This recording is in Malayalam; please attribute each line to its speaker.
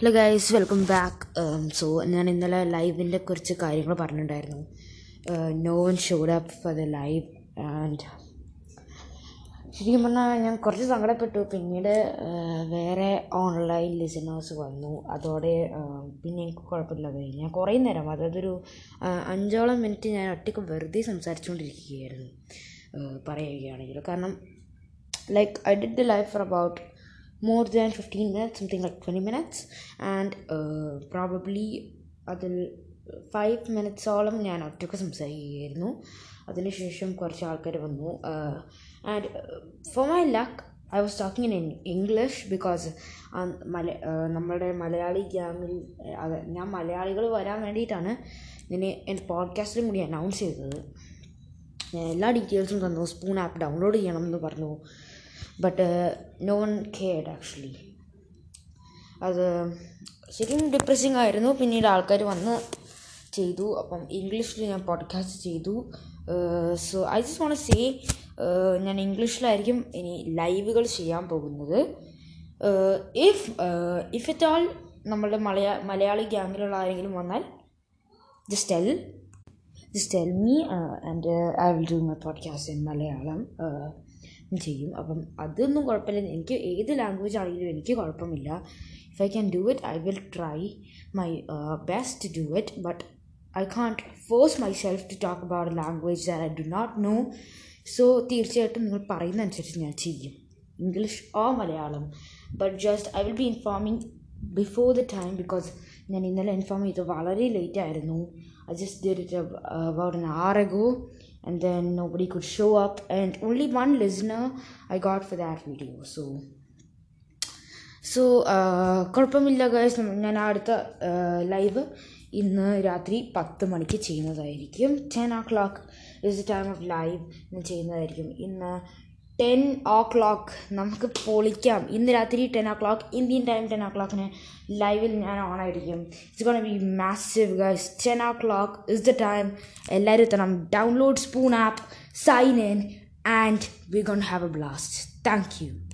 Speaker 1: Hello guys welcome back so ഞാൻ ഇന്നലെ ലൈവിന്റെ കുറച്ച് കാര്യങ്ങൾ പറഞ്ഞിട്ടുണ്ടായിരുന്നു. No one showed up for the live and ശരിക്കും പറഞ്ഞാൽ ഞാൻ കുറച്ച് സങ്കടപ്പെട്ടു. പിന്നീട് uh, വേറെ ഓൺലൈൻ ലിസണേഴ്സ് വന്നു. അതോടെ uh, പിന്നെ എനിക്ക് കുഴപ്പമില്ലാതെ ഞാൻ കുറേ നേരം അതായത് ഒരു uh, അഞ്ചോളം മിനിറ്റ് ഞാൻ ഒറ്റയ്ക്ക് വെറുതെ സംസാരിച്ചുകൊണ്ടിരിക്കുകയായിരുന്നു. പറയുകയാണെങ്കിൽ കാരണം like I did the life for about more than 15 minutes, something like 20 minutes, and probably അതിൽ ഫൈവ് മിനിറ്റ്സോളം ഞാൻ ഒറ്റയ്ക്ക് സംസാരിക്കുകയായിരുന്നു. അതിനുശേഷം കുറച്ച് ആൾക്കാർ വന്നു. And for my luck I was talking in English because മല നമ്മുടെ മലയാളി ഗ്യാമിൽ അത് ഞാൻ മലയാളികൾ വരാൻ വേണ്ടിയിട്ടാണ് ഇതിനെ എന്റെ പോഡ്കാസ്റ്റിലും കൂടി അനൗൺസ് ചെയ്തത്. എല്ലാ ഡീറ്റെയിൽസും തന്നു. സ്പൂൺ ആപ്പ് ഡൗൺലോഡ് ചെയ്യണം എന്ന് പറഞ്ഞു. But no one cared actually അത് ശരിക്കും ഡിപ്രസിങ് ആയിരുന്നു. പിന്നീട് ആൾക്കാർ വന്ന് ചെയ്തു. അപ്പം ഇംഗ്ലീഷിൽ ഞാൻ പോഡ്കാസ്റ്റ് ചെയ്തു. So I just want say ഞാൻ ഇംഗ്ലീഷിലായിരിക്കും ഇനി ലൈവുകൾ ചെയ്യാൻ പോകുന്നത്. ഇഫ് ഇഫ് ഇറ്റ് ആൾ നമ്മളുടെ മലയാ മലയാളി ഗ്യാങ്ങിലുള്ള ആരെങ്കിലും വന്നാൽ just tell just tell me and I will do my podcast in Malayalam. ചെയ്യും. അപ്പം അതൊന്നും കുഴപ്പമില്ല. എനിക്ക് ഏത് ലാംഗ്വേജ് ആണെങ്കിലും എനിക്ക് കുഴപ്പമില്ല. If I can do it I will try my best do it but I can't force myself to talk about language that I do not know so തീർച്ചയായിട്ടും നിങ്ങൾ പറയുന്ന അനുസരിച്ച് ഞാൻ ചെയ്യും. English or Malayalam. But just I will be informing before the time because ഞാൻ ഇന്നലെ ഇൻഫോം ചെയ്തു വളരെ ലേറ്റ് ആയിരുന്നു. I just did it about an hour ago and then nobody could show up and only one listener i got for that video so. So കുഴപ്പമില്ല ഗൈസ് ഞാൻ അടുത്ത ലൈവ് ഇന്ന് രാത്രി പത്ത് മണിക്ക് ചെയ്യുന്നതായിരിക്കും. Ten o'clock is the time of live ഞാൻ ചെയ്യുന്നതായിരിക്കും. ഇന്ന് ടെൻ ഓ ക്ലോക്ക് നമുക്ക് പൊളിക്കാം. ഇന്ന് രാത്രി ten o'clock Indian time ten ഓ ക്ലോക്കിന് ലൈവിൽ ഞാൻ ഓൺ ആയിരിക്കും. It's gonna be massive guys ten o'clock is the time എല്ലാവരും എത്തണം. Download spoon app sign in and we gonna have a blast thank you